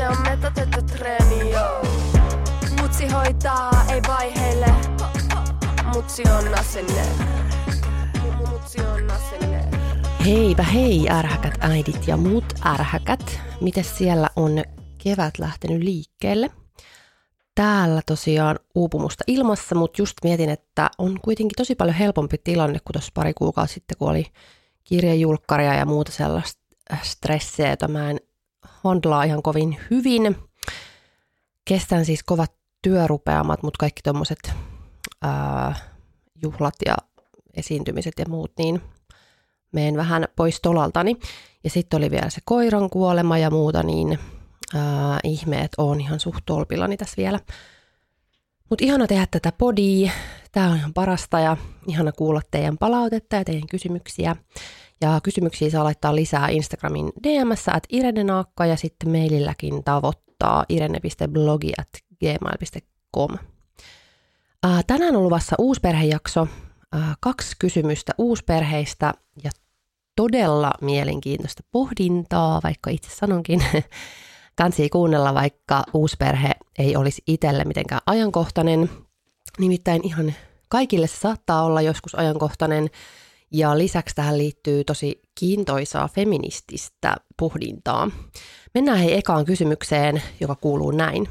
se on metatettu treeni. Mutsi hoitaa, ei vaiheille. Mutsi on asenne. Mutsi on asenne. Heipä hei ärhäkät äidit ja muut ärhäkät. Miten siellä on kevät lähtenyt liikkeelle? Täällä tosiaan uupumusta ilmassa, mutta just mietin, että on kuitenkin tosi paljon helpompi tilanne kuin tuossa pari kuukautta sitten, kun oli kirjejulkkaria ja muuta sellaista stressiä, jota mä en handlaa ihan kovin hyvin. Kestän siis kovat työrupeamat, mutta kaikki tuommoiset juhlat ja esiintymiset ja muut, niin menen vähän pois tolaltani. Ja sitten oli vielä se koiran kuolema ja muuta, niin ää, ihmeet on ihan suht tolpillani tässä vielä. Mutta ihana tehdä tätä podia. Tämä on ihan parasta ja ihana kuulla teidän palautetta ja teidän kysymyksiä. Ja kysymyksiä saa laittaa lisää Instagramin DMS at Irene Naakka ja sitten maililläkin tavoittaa irene.blogi at gmail.com. Tänään on luvassa uusperhejakso, kaksi kysymystä uusperheistä ja todella mielenkiintoista pohdintaa, vaikka itse sanonkin. Kansi kuunnella, vaikka uusperhe ei olisi itselle mitenkään ajankohtainen. Nimittäin ihan kaikille se saattaa olla joskus ajankohtainen – ja lisäksi tähän liittyy tosi kiintoisaa feminististä pohdintaa. Mennään hei ekaan kysymykseen, joka kuuluu näin.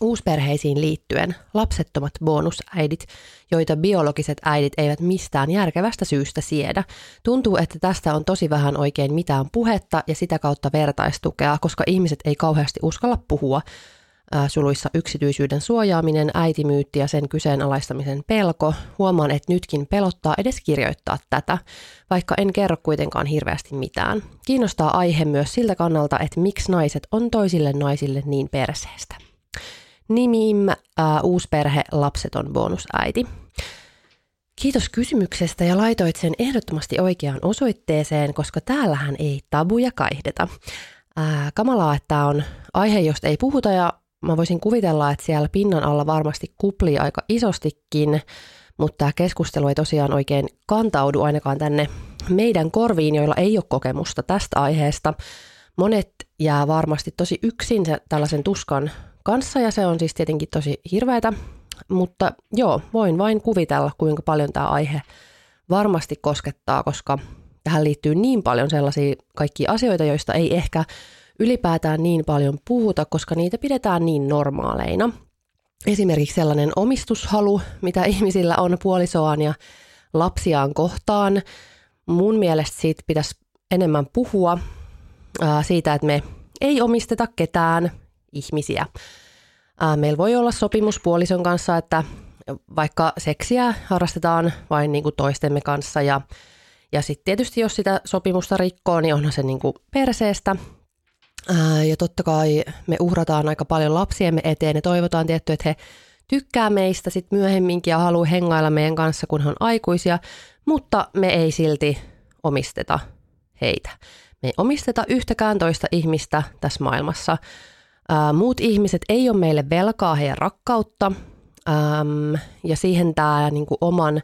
Uusperheisiin liittyen lapsettomat bonusäidit, joita biologiset äidit eivät mistään järkevästä syystä siedä. Tuntuu, että tästä on tosi vähän oikein mitään puhetta ja sitä kautta vertaistukea, koska ihmiset ei kauheasti uskalla puhua suluissa yksityisyyden suojaaminen, äitimyytti ja sen kyseenalaistamisen pelko. Huomaan, että nytkin pelottaa edes kirjoittaa tätä, vaikka en kerro kuitenkaan hirveästi mitään. Kiinnostaa aihe myös siltä kannalta, että miksi naiset on toisille naisille niin perseestä. Nimim, uusperhe, lapseton bonusäiti. Kiitos kysymyksestä ja laitoit sen ehdottomasti oikeaan osoitteeseen, koska täällähän ei tabuja kaihdeta. Ää, kamalaa, että tämä on aihe, josta ei puhuta ja mä voisin kuvitella, että siellä pinnan alla varmasti kuplii aika isostikin, mutta tämä keskustelu ei tosiaan oikein kantaudu ainakaan tänne meidän korviin, joilla ei ole kokemusta tästä aiheesta. Monet jää varmasti tosi yksin tällaisen tuskan kanssa ja se on siis tietenkin tosi hirveätä, mutta joo, voin vain kuvitella, kuinka paljon tämä aihe varmasti koskettaa, koska tähän liittyy niin paljon sellaisia kaikkia asioita, joista ei ehkä ylipäätään niin paljon puhuta, koska niitä pidetään niin normaaleina. Esimerkiksi sellainen omistushalu, mitä ihmisillä on puolisoaan ja lapsiaan kohtaan. Mun mielestä siitä pitäisi enemmän puhua ää, siitä, että me ei omisteta ketään ihmisiä. Ää, meillä voi olla sopimus puolison kanssa, että vaikka seksiä harrastetaan vain niin kuin toistemme kanssa ja, ja sitten tietysti jos sitä sopimusta rikkoo, niin onhan se niin kuin perseestä – ja totta kai me uhrataan aika paljon lapsiemme eteen ja toivotaan tietty, että he tykkää meistä sit myöhemminkin ja haluaa hengailla meidän kanssa, kun he on aikuisia, mutta me ei silti omisteta heitä. Me ei omisteta yhtäkään toista ihmistä tässä maailmassa. Ää, muut ihmiset ei ole meille velkaa heidän rakkautta äm, ja siihen tämä niin oman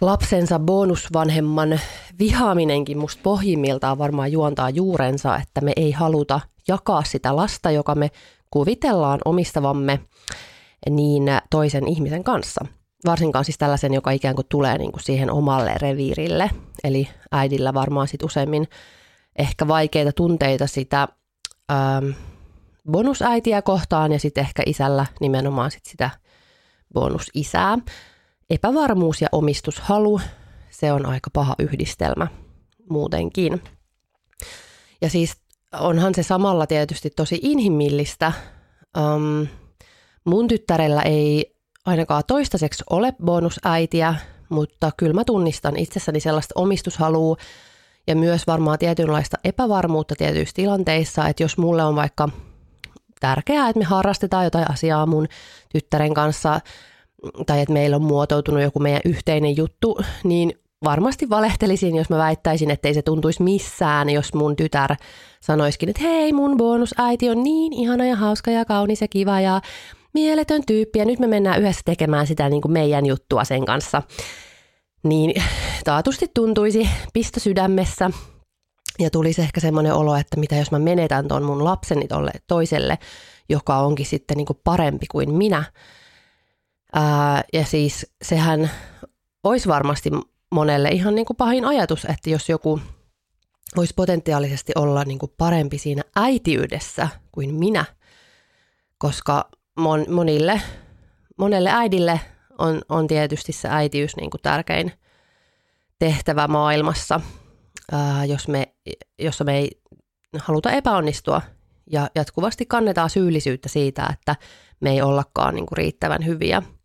lapsensa bonusvanhemman vihaaminenkin musta pohjimmiltaan varmaan juontaa juurensa, että me ei haluta jakaa sitä lasta, joka me kuvitellaan omistavamme niin toisen ihmisen kanssa. Varsinkaan siis tällaisen, joka ikään kuin tulee niin kuin siihen omalle reviirille. Eli äidillä varmaan sit useimmin ehkä vaikeita tunteita sitä ähm, bonusäitiä kohtaan ja sitten ehkä isällä nimenomaan sit sitä bonusisää. Epävarmuus ja omistushalu, se on aika paha yhdistelmä muutenkin. Ja siis onhan se samalla tietysti tosi inhimillistä. Um, mun tyttärellä ei ainakaan toistaiseksi ole bonusäitiä, mutta kyllä mä tunnistan itsessäni sellaista omistushalua ja myös varmaan tietynlaista epävarmuutta tietyissä tilanteissa, että jos mulle on vaikka tärkeää, että me harrastetaan jotain asiaa mun tyttären kanssa tai että meillä on muotoutunut joku meidän yhteinen juttu, niin varmasti valehtelisin, jos mä väittäisin, että ei se tuntuisi missään, jos mun tytär sanoisikin, että hei, mun bonusäiti on niin ihana ja hauska ja kaunis ja kiva ja mieletön tyyppi ja nyt me mennään yhdessä tekemään sitä niin kuin meidän juttua sen kanssa. Niin taatusti tuntuisi pisto sydämessä ja tulisi ehkä semmoinen olo, että mitä jos mä menetän ton mun lapseni tolle toiselle, joka onkin sitten niin kuin parempi kuin minä. Ää, ja siis sehän olisi varmasti monelle ihan niin kuin pahin ajatus, että jos joku voisi potentiaalisesti olla niin kuin parempi siinä äitiydessä kuin minä, koska mon, monille, monelle äidille on, on tietysti se äitiys niin kuin tärkein tehtävä maailmassa, ää, jos me, jossa me ei haluta epäonnistua ja jatkuvasti kannetaan syyllisyyttä siitä, että me ei ollakaan niin kuin riittävän hyviä –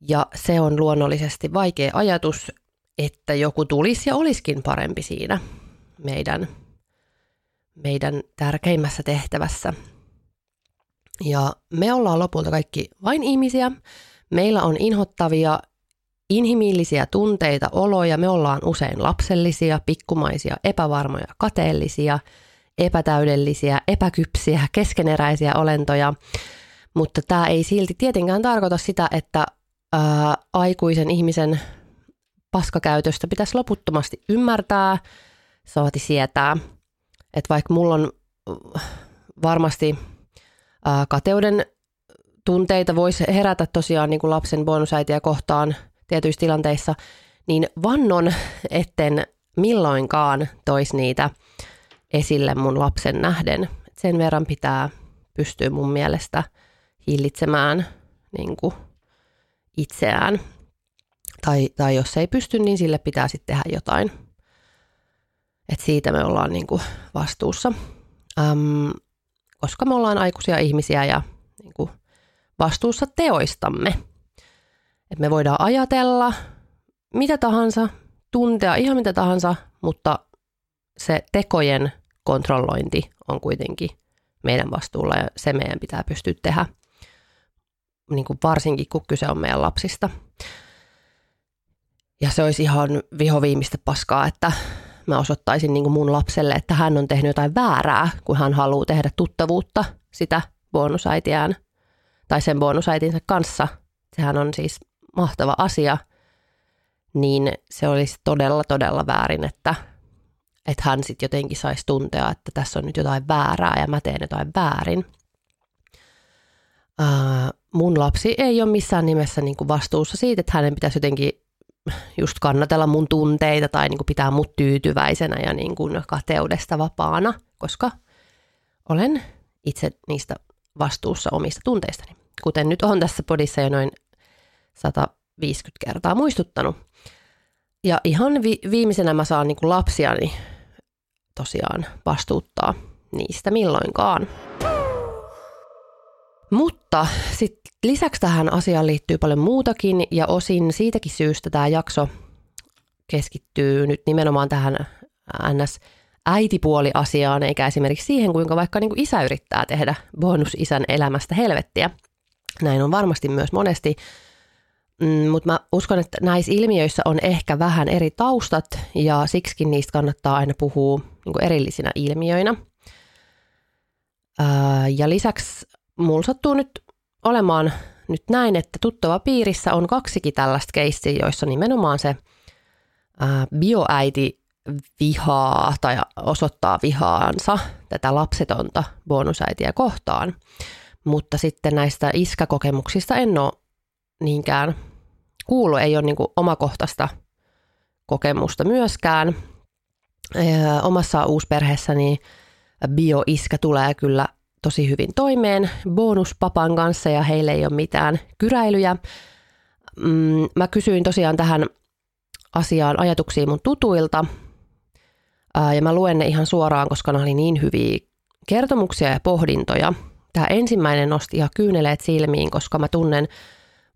ja se on luonnollisesti vaikea ajatus, että joku tulisi ja olisikin parempi siinä meidän, meidän tärkeimmässä tehtävässä. Ja me ollaan lopulta kaikki vain ihmisiä. Meillä on inhottavia, inhimillisiä tunteita, oloja. Me ollaan usein lapsellisia, pikkumaisia, epävarmoja, kateellisia, epätäydellisiä, epäkypsiä, keskeneräisiä olentoja. Mutta tämä ei silti tietenkään tarkoita sitä, että ää, aikuisen ihmisen paskakäytöstä pitäisi loputtomasti ymmärtää, saati sietää. Että vaikka mulla on varmasti ää, kateuden tunteita voisi herätä tosiaan niin kuin lapsen bonusäitiä kohtaan tietyissä tilanteissa, niin vannon, etten milloinkaan tois niitä esille mun lapsen nähden. Sen verran pitää pystyä mun mielestä hillitsemään niin kuin itseään. Tai, tai jos ei pysty, niin sille pitää sitten tehdä jotain. Et siitä me ollaan niinku vastuussa. Öm, koska me ollaan aikuisia ihmisiä ja niinku vastuussa teoistamme. Et me voidaan ajatella mitä tahansa, tuntea ihan mitä tahansa, mutta se tekojen kontrollointi on kuitenkin meidän vastuulla ja se meidän pitää pystyä tehdä niin kuin varsinkin kun kyse on meidän lapsista. Ja se olisi ihan vihoviimistä paskaa, että mä osoittaisin niin kuin mun lapselle, että hän on tehnyt jotain väärää, kun hän haluaa tehdä tuttavuutta sitä bonusäitiään tai sen bonusäitinsä kanssa. Sehän on siis mahtava asia, niin se olisi todella, todella väärin, että, että hän sitten jotenkin saisi tuntea, että tässä on nyt jotain väärää ja mä teen jotain väärin – ää, mun lapsi ei ole missään nimessä niin kuin vastuussa siitä, että hänen pitäisi jotenkin just kannatella mun tunteita tai niin kuin pitää mut tyytyväisenä ja niin kuin kateudesta vapaana, koska olen itse niistä vastuussa omista tunteistani. Kuten nyt on tässä podissa jo noin 150 kertaa muistuttanut. Ja ihan vi- viimeisenä mä saan niin kuin lapsiani tosiaan vastuuttaa niistä milloinkaan. Mutta sitten lisäksi tähän asiaan liittyy paljon muutakin ja osin siitäkin syystä tämä jakso keskittyy nyt nimenomaan tähän ns äitipuoli-asiaan, eikä esimerkiksi siihen, kuinka vaikka niin kuin isä yrittää tehdä bonusisän elämästä helvettiä. Näin on varmasti myös monesti, mm, mutta mä uskon, että näissä ilmiöissä on ehkä vähän eri taustat ja siksikin niistä kannattaa aina puhua niin kuin erillisinä ilmiöinä. Ja lisäksi mulla sattuu nyt olemaan nyt näin, että tuttava piirissä on kaksikin tällaista keissiä, joissa nimenomaan se bioäiti vihaa tai osoittaa vihaansa tätä lapsetonta bonusäitiä kohtaan. Mutta sitten näistä iskäkokemuksista en ole niinkään kuullut, ei ole niin omakohtaista kokemusta myöskään. Omassa uusperheessäni bioiskä tulee kyllä tosi hyvin toimeen bonuspapan kanssa ja heille ei ole mitään kyräilyjä. Mm, mä kysyin tosiaan tähän asiaan ajatuksia mun tutuilta ja mä luen ne ihan suoraan, koska ne oli niin hyviä kertomuksia ja pohdintoja. Tämä ensimmäinen nosti ihan kyyneleet silmiin, koska mä tunnen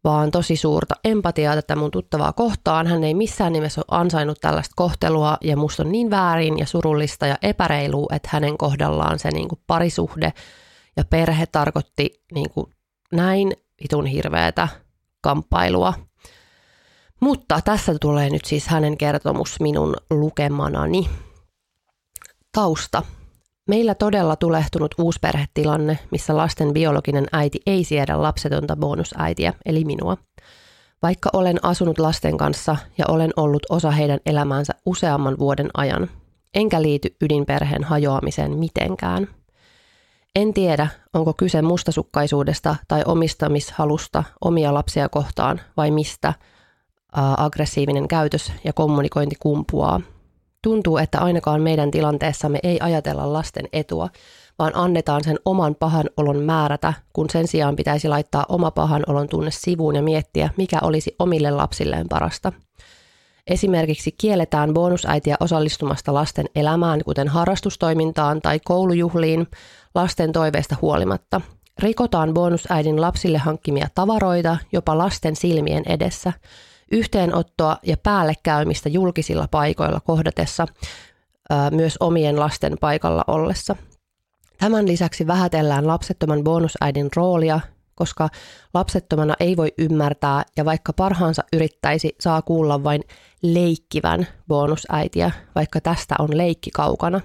vaan tosi suurta empatiaa tätä mun tuttavaa kohtaan. Hän ei missään nimessä ole ansainnut tällaista kohtelua ja musta on niin väärin ja surullista ja epäreilu, että hänen kohdallaan se niin kuin parisuhde ja perhe tarkoitti niin kuin näin vitun hirveätä kamppailua. Mutta tässä tulee nyt siis hänen kertomus minun lukemanani. Tausta. Meillä todella tulehtunut uusperhetilanne, missä lasten biologinen äiti ei siedä lapsetonta bonusäitiä, eli minua. Vaikka olen asunut lasten kanssa ja olen ollut osa heidän elämäänsä useamman vuoden ajan, enkä liity ydinperheen hajoamiseen mitenkään. En tiedä, onko kyse mustasukkaisuudesta tai omistamishalusta omia lapsia kohtaan vai mistä aggressiivinen käytös ja kommunikointi kumpuaa – Tuntuu, että ainakaan meidän tilanteessamme ei ajatella lasten etua, vaan annetaan sen oman pahan olon määrätä, kun sen sijaan pitäisi laittaa oma pahan olon tunne sivuun ja miettiä, mikä olisi omille lapsilleen parasta. Esimerkiksi kielletään bonusäitiä osallistumasta lasten elämään, kuten harrastustoimintaan tai koulujuhliin, lasten toiveesta huolimatta. Rikotaan bonusäidin lapsille hankkimia tavaroita jopa lasten silmien edessä – yhteenottoa ja päällekäymistä julkisilla paikoilla kohdatessa myös omien lasten paikalla ollessa. Tämän lisäksi vähätellään lapsettoman bonusäidin roolia, koska lapsettomana ei voi ymmärtää ja vaikka parhaansa yrittäisi, saa kuulla vain leikkivän bonusäitiä, vaikka tästä on leikki kaukana.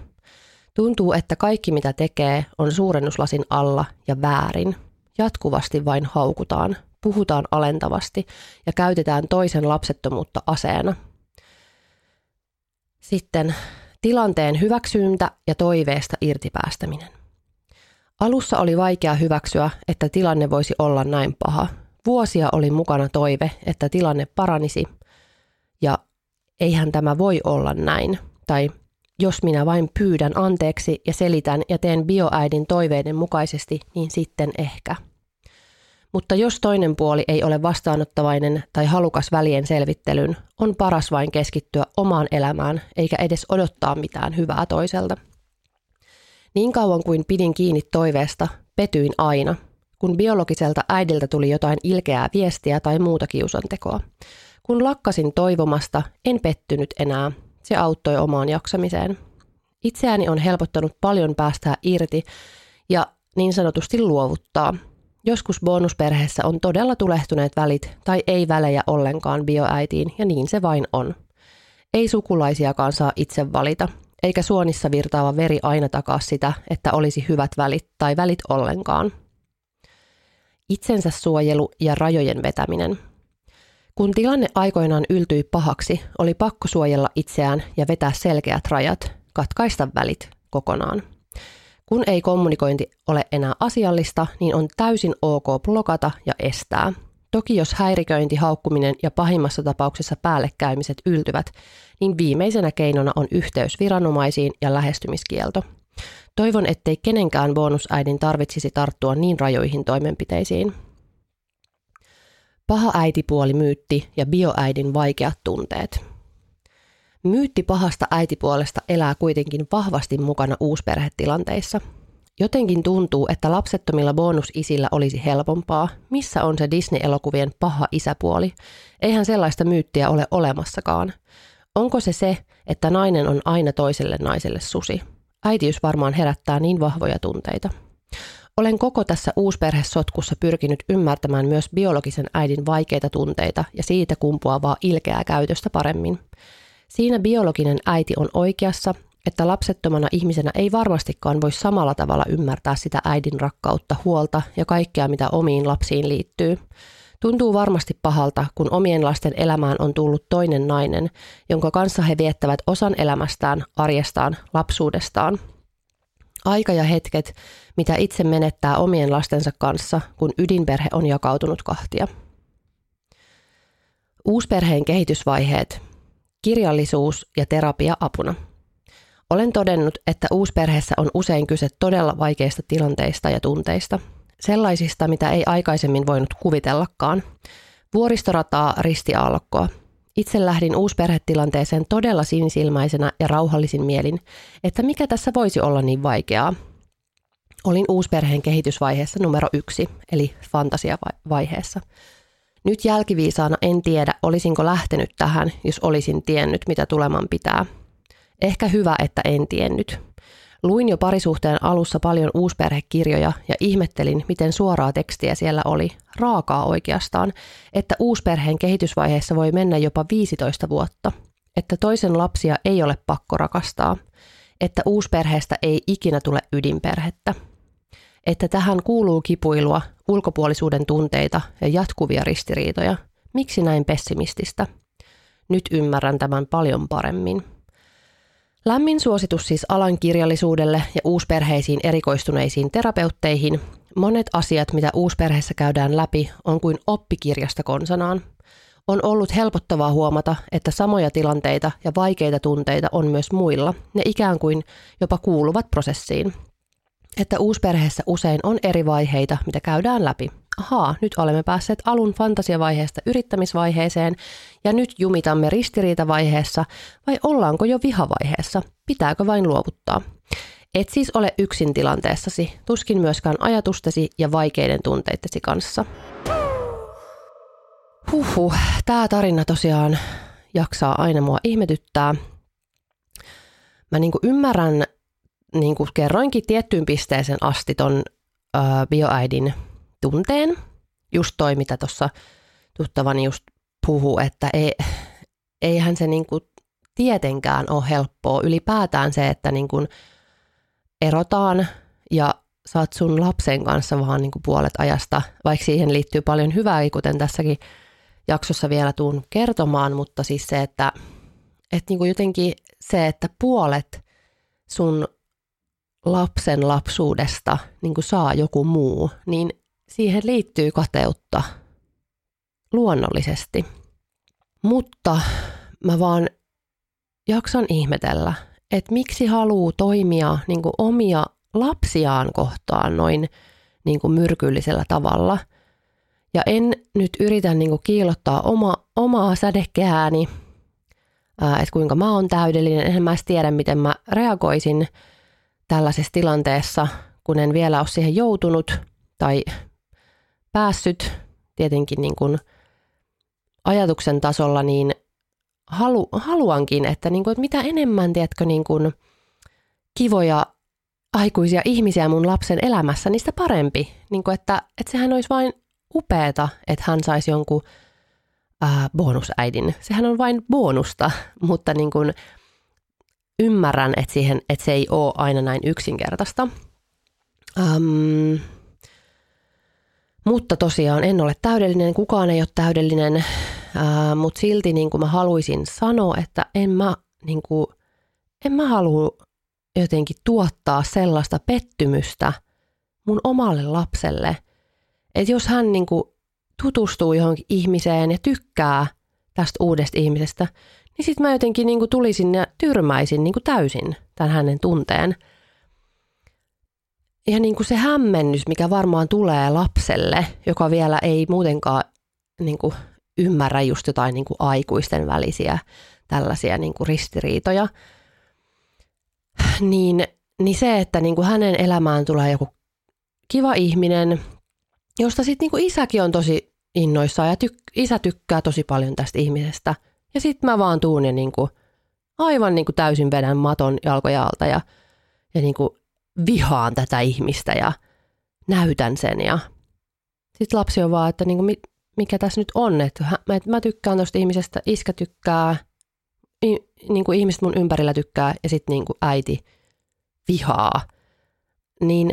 Tuntuu, että kaikki mitä tekee on suurennuslasin alla ja väärin. Jatkuvasti vain haukutaan puhutaan alentavasti ja käytetään toisen lapsettomuutta aseena. Sitten tilanteen hyväksyntä ja toiveesta irtipäästäminen. Alussa oli vaikea hyväksyä, että tilanne voisi olla näin paha. Vuosia oli mukana toive, että tilanne paranisi ja eihän tämä voi olla näin. Tai jos minä vain pyydän anteeksi ja selitän ja teen bioäidin toiveiden mukaisesti, niin sitten ehkä – mutta jos toinen puoli ei ole vastaanottavainen tai halukas välien selvittelyn, on paras vain keskittyä omaan elämään eikä edes odottaa mitään hyvää toiselta. Niin kauan kuin pidin kiinni toiveesta, petyin aina, kun biologiselta äidiltä tuli jotain ilkeää viestiä tai muuta kiusantekoa. Kun lakkasin toivomasta, en pettynyt enää. Se auttoi omaan jaksamiseen. Itseäni on helpottanut paljon päästää irti ja niin sanotusti luovuttaa – Joskus bonusperheessä on todella tulehtuneet välit tai ei välejä ollenkaan bioäitiin ja niin se vain on. Ei sukulaisiakaan saa itse valita, eikä suonissa virtaava veri aina takaa sitä, että olisi hyvät välit tai välit ollenkaan. Itsensä suojelu ja rajojen vetäminen. Kun tilanne aikoinaan yltyi pahaksi, oli pakko suojella itseään ja vetää selkeät rajat, katkaista välit kokonaan. Kun ei kommunikointi ole enää asiallista, niin on täysin ok blokata ja estää. Toki jos häiriköinti, haukkuminen ja pahimmassa tapauksessa päällekäymiset yltyvät, niin viimeisenä keinona on yhteys viranomaisiin ja lähestymiskielto. Toivon, ettei kenenkään bonusäidin tarvitsisi tarttua niin rajoihin toimenpiteisiin. Paha äitipuoli myytti ja bioäidin vaikeat tunteet. Myytti pahasta äitipuolesta elää kuitenkin vahvasti mukana uusperhetilanteissa. Jotenkin tuntuu, että lapsettomilla bonusisillä olisi helpompaa. Missä on se Disney-elokuvien paha isäpuoli? Eihän sellaista myyttiä ole olemassakaan. Onko se se, että nainen on aina toiselle naiselle susi? Äitiys varmaan herättää niin vahvoja tunteita. Olen koko tässä uusperhesotkussa pyrkinyt ymmärtämään myös biologisen äidin vaikeita tunteita ja siitä kumpuavaa ilkeää käytöstä paremmin. Siinä biologinen äiti on oikeassa, että lapsettomana ihmisenä ei varmastikaan voi samalla tavalla ymmärtää sitä äidin rakkautta, huolta ja kaikkea, mitä omiin lapsiin liittyy. Tuntuu varmasti pahalta, kun omien lasten elämään on tullut toinen nainen, jonka kanssa he viettävät osan elämästään, arjestaan, lapsuudestaan. Aika ja hetket, mitä itse menettää omien lastensa kanssa, kun ydinperhe on jakautunut kahtia. Uusperheen kehitysvaiheet. Kirjallisuus ja terapia apuna. Olen todennut, että uusperheessä on usein kyse todella vaikeista tilanteista ja tunteista. Sellaisista, mitä ei aikaisemmin voinut kuvitellakaan. Vuoristorataa ristiaallokkoa. Itse lähdin uusperhetilanteeseen todella sinisilmäisenä ja rauhallisin mielin, että mikä tässä voisi olla niin vaikeaa. Olin uusperheen kehitysvaiheessa numero yksi, eli fantasiavaiheessa. Nyt jälkiviisaana en tiedä, olisinko lähtenyt tähän, jos olisin tiennyt, mitä tuleman pitää. Ehkä hyvä, että en tiennyt. Luin jo parisuhteen alussa paljon uusperhekirjoja ja ihmettelin, miten suoraa tekstiä siellä oli, raakaa oikeastaan, että uusperheen kehitysvaiheessa voi mennä jopa 15 vuotta, että toisen lapsia ei ole pakko rakastaa, että uusperheestä ei ikinä tule ydinperhettä, että tähän kuuluu kipuilua, ulkopuolisuuden tunteita ja jatkuvia ristiriitoja. Miksi näin pessimististä? Nyt ymmärrän tämän paljon paremmin. Lämmin suositus siis alan kirjallisuudelle ja uusperheisiin erikoistuneisiin terapeutteihin. Monet asiat, mitä uusperheessä käydään läpi, on kuin oppikirjasta konsanaan. On ollut helpottavaa huomata, että samoja tilanteita ja vaikeita tunteita on myös muilla. Ne ikään kuin jopa kuuluvat prosessiin. Että uusperheessä usein on eri vaiheita, mitä käydään läpi ahaa, nyt olemme päässeet alun fantasiavaiheesta yrittämisvaiheeseen ja nyt jumitamme ristiriitavaiheessa vai ollaanko jo vihavaiheessa? Pitääkö vain luovuttaa? Et siis ole yksin tilanteessasi, tuskin myöskään ajatustesi ja vaikeiden tunteittesi kanssa. Huhhuh, tämä tarina tosiaan jaksaa aina mua ihmetyttää. Mä niinku ymmärrän, niin kuin kerroinkin tiettyyn pisteeseen asti ton ö, bioäidin tunteen. Just toi, mitä tuossa tuttavani just puhuu, että ei, eihän se niinku tietenkään ole helppoa. Ylipäätään se, että niinku erotaan ja saat sun lapsen kanssa vaan niinku puolet ajasta, vaikka siihen liittyy paljon hyvää, kuten tässäkin jaksossa vielä tuun kertomaan, mutta siis se, että, että niinku jotenkin se, että puolet sun lapsen lapsuudesta niin saa joku muu, niin siihen liittyy kateutta luonnollisesti. Mutta mä vaan jaksan ihmetellä, että miksi haluaa toimia niin kuin omia lapsiaan kohtaan noin niin kuin myrkyllisellä tavalla. Ja en nyt yritä niin kuin kiilottaa oma, omaa sädekääni, että kuinka mä oon täydellinen. En mä edes tiedä, miten mä reagoisin tällaisessa tilanteessa, kun en vielä ole siihen joutunut tai päässyt tietenkin niin kuin ajatuksen tasolla, niin halu, haluankin, että, niin kuin, että mitä enemmän, tiedätkö, niin kuin kivoja aikuisia ihmisiä mun lapsen elämässä, sitä parempi. Niin kuin, että, että sehän olisi vain upeeta, että hän saisi jonkun äh, bonusäidin. Sehän on vain bonusta, mutta niin kuin ymmärrän, että, siihen, että se ei ole aina näin yksinkertaista. Um, mutta tosiaan en ole täydellinen, kukaan ei ole täydellinen, ää, mutta silti niin kuin mä haluaisin sanoa, että en mä, niin kuin, en mä halua jotenkin tuottaa sellaista pettymystä mun omalle lapselle, että jos hän niin kuin tutustuu johonkin ihmiseen ja tykkää tästä uudesta ihmisestä, niin sitten mä jotenkin niin kuin tulisin ja tyrmäisin niin kuin täysin tämän hänen tunteen – ja niin kuin se hämmennys, mikä varmaan tulee lapselle, joka vielä ei muutenkaan niin kuin ymmärrä just jotain niin kuin aikuisten välisiä tällaisia niin kuin ristiriitoja, niin, niin se, että niin kuin hänen elämään tulee joku kiva ihminen, josta sitten niin kuin isäkin on tosi innoissaan ja tyk- isä tykkää tosi paljon tästä ihmisestä. Ja sitten mä vaan tuun ja niin kuin aivan niin kuin täysin vedän maton jalkoja alta ja, ja niin kuin vihaan tätä ihmistä ja näytän sen. Ja sitten lapsi on vaan, että niin kuin, mikä tässä nyt on, että mä, mä tykkään tuosta ihmisestä, iskä tykkää, niin kuin ihmiset mun ympärillä tykkää ja sitten niin kuin äiti vihaa, niin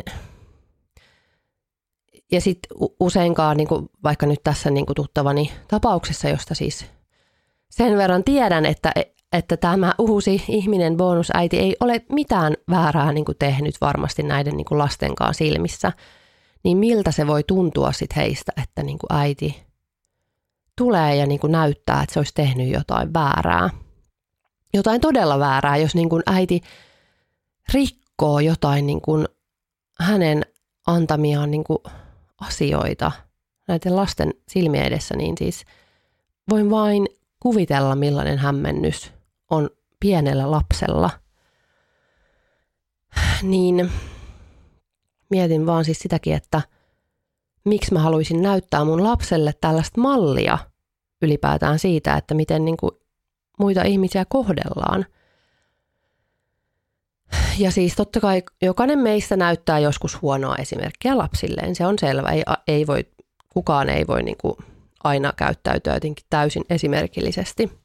ja sitten useinkaan, niin kuin vaikka nyt tässä niin kuin tuttavani tapauksessa, josta siis sen verran tiedän, että, että tämä uusi ihminen, bonusäiti, ei ole mitään väärää niin kuin tehnyt varmasti näiden niin kuin lastenkaan silmissä, niin miltä se voi tuntua sitten heistä, että niin kuin äiti tulee ja niin kuin näyttää, että se olisi tehnyt jotain väärää. Jotain todella väärää, jos niin kuin äiti rikkoo jotain niin kuin hänen antamiaan niin kuin asioita näiden lasten silmiä edessä, niin siis voin vain kuvitella, millainen hämmennys on pienellä lapsella. Niin mietin vaan siis sitäkin, että miksi mä haluaisin näyttää mun lapselle tällaista mallia ylipäätään siitä, että miten niin kuin muita ihmisiä kohdellaan. Ja siis totta kai jokainen meistä näyttää joskus huonoa esimerkkiä lapsilleen, se on selvä. Ei, ei voi, kukaan ei voi niin kuin aina käyttäytyä jotenkin täysin esimerkillisesti.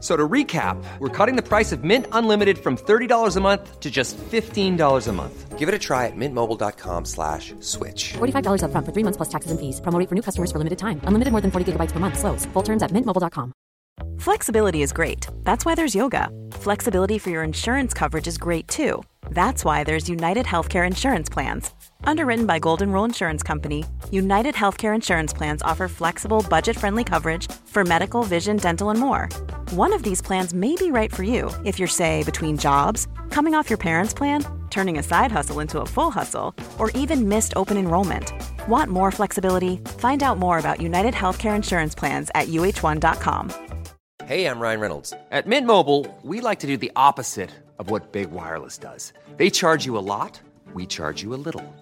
So to recap, we're cutting the price of Mint Unlimited from $30 a month to just $15 a month. Give it a try at mintmobile.com slash switch. $45 up front for three months plus taxes and fees. Promo for new customers for limited time. Unlimited more than 40 gigabytes per month. Slows. Full terms at mintmobile.com. Flexibility is great. That's why there's yoga. Flexibility for your insurance coverage is great too. That's why there's United Healthcare Insurance Plans. Underwritten by Golden Rule Insurance Company, United Healthcare Insurance Plans offer flexible, budget friendly coverage for medical, vision, dental, and more. One of these plans may be right for you if you're, say, between jobs, coming off your parents' plan, turning a side hustle into a full hustle, or even missed open enrollment. Want more flexibility? Find out more about United Healthcare Insurance Plans at uh1.com. Hey, I'm Ryan Reynolds. At Mint Mobile, we like to do the opposite of what Big Wireless does. They charge you a lot we charge you a little.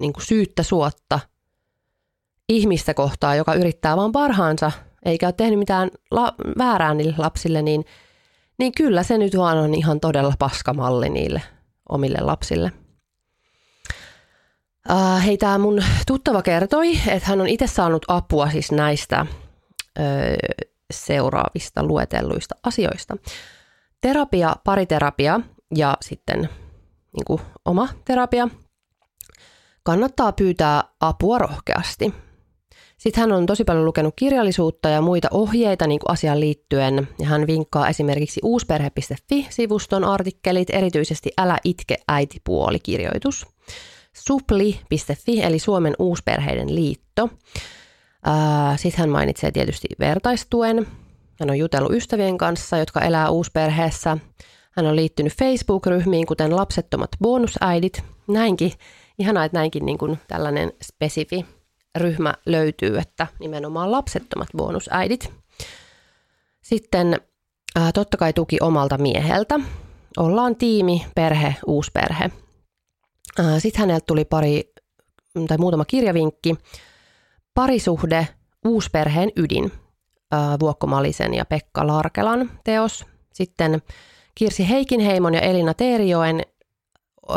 niin kuin syyttä suotta ihmistä kohtaa, joka yrittää vaan parhaansa, eikä ole tehnyt mitään la- väärää niille lapsille, niin, niin kyllä se nyt vaan on ihan todella paskamalli niille omille lapsille. Uh, hei, tämä mun tuttava kertoi, että hän on itse saanut apua siis näistä ö, seuraavista luetelluista asioista. Terapia, pariterapia ja sitten niin kuin oma terapia, kannattaa pyytää apua rohkeasti. Sitten hän on tosi paljon lukenut kirjallisuutta ja muita ohjeita niin kuin asiaan liittyen. Ja hän vinkkaa esimerkiksi uusperhe.fi-sivuston artikkelit, erityisesti Älä itke äitipuoli-kirjoitus. Supli.fi eli Suomen uusperheiden liitto. Sitten hän mainitsee tietysti vertaistuen. Hän on jutellut ystävien kanssa, jotka elää uusperheessä – hän on liittynyt Facebook-ryhmiin, kuten lapsettomat bonusäidit. Näinkin, ihanaa, että näinkin niin kuin tällainen spesifi ryhmä löytyy, että nimenomaan lapsettomat bonusäidit. Sitten ää, totta kai tuki omalta mieheltä. Ollaan tiimi, perhe, uusperhe. Sitten häneltä tuli pari tai muutama kirjavinkki. Parisuhde, uusperheen ydin. Vuokko Malisen ja Pekka Larkelan teos. Sitten Kirsi Heikinheimon ja Elina Teerijoen ö,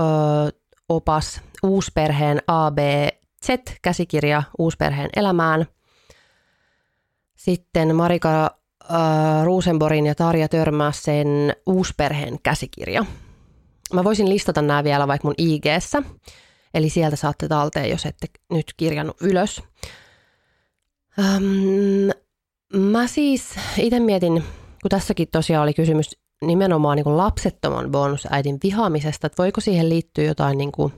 opas Uusperheen ABZ-käsikirja Uusperheen elämään. Sitten Marika ö, Ruusenborin ja Tarja Törmäsen Uusperheen käsikirja. Mä voisin listata nämä vielä vaikka mun ig eli sieltä saatte talteen, jos ette nyt kirjannut ylös. Öm, mä siis itse mietin, kun tässäkin tosiaan oli kysymys nimenomaan niin kuin lapsettoman bonusäidin vihaamisesta, että voiko siihen liittyä jotain niin kuin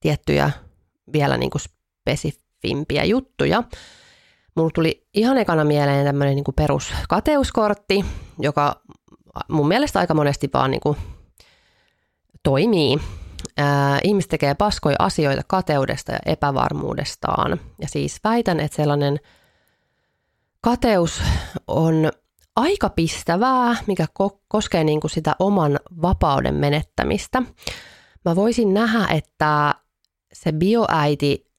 tiettyjä vielä niin kuin spesifimpiä juttuja. Mulla tuli ihan ekana mieleen tämmöinen niin peruskateuskortti, joka mun mielestä aika monesti vaan niin kuin toimii. Ää, ihmiset tekee paskoja asioita kateudesta ja epävarmuudestaan. Ja siis väitän, että sellainen kateus on aika pistävää, mikä ko- koskee niin kuin sitä oman vapauden menettämistä. Mä voisin nähdä, että se bioäiti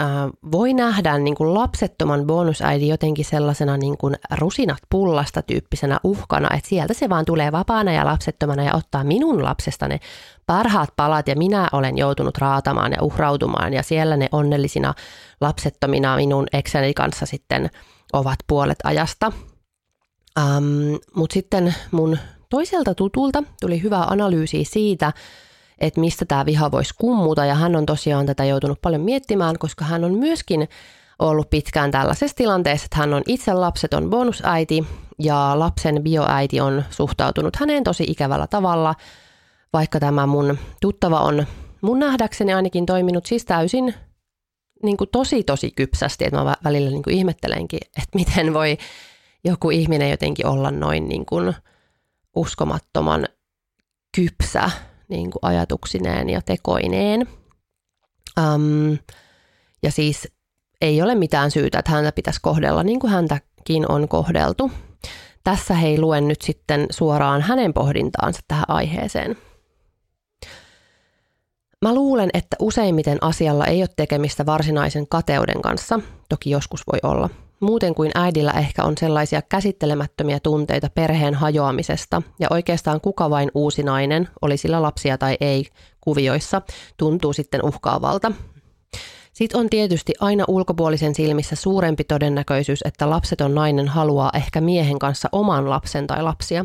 äh, voi nähdä niin kuin lapsettoman bonusäidin jotenkin sellaisena niin kuin rusinat pullasta tyyppisenä uhkana, että sieltä se vaan tulee vapaana ja lapsettomana ja ottaa minun lapsesta ne parhaat palat ja minä olen joutunut raatamaan ja uhrautumaan ja siellä ne onnellisina lapsettomina minun ekseni kanssa sitten ovat puolet ajasta. Um, Mutta sitten mun toiselta tutulta tuli hyvä analyysi siitä, että mistä tämä viha voisi kummuta. Ja hän on tosiaan tätä joutunut paljon miettimään, koska hän on myöskin ollut pitkään tällaisessa tilanteessa, että hän on itse lapseton bonusäiti ja lapsen bioäiti on suhtautunut häneen tosi ikävällä tavalla, vaikka tämä mun tuttava on mun nähdäkseni ainakin toiminut siis täysin niin kuin tosi tosi kypsästi, että mä välillä niin kuin ihmettelenkin, että miten voi joku ihminen jotenkin olla noin niin kuin uskomattoman kypsä niin kuin ajatuksineen ja tekoineen. Um, ja siis ei ole mitään syytä, että häntä pitäisi kohdella niin kuin häntäkin on kohdeltu. Tässä hei luen nyt sitten suoraan hänen pohdintaansa tähän aiheeseen. Mä luulen, että useimmiten asialla ei ole tekemistä varsinaisen kateuden kanssa, toki joskus voi olla – muuten kuin äidillä ehkä on sellaisia käsittelemättömiä tunteita perheen hajoamisesta ja oikeastaan kuka vain uusi nainen, oli sillä lapsia tai ei kuvioissa, tuntuu sitten uhkaavalta. Sitten on tietysti aina ulkopuolisen silmissä suurempi todennäköisyys, että lapseton nainen haluaa ehkä miehen kanssa oman lapsen tai lapsia.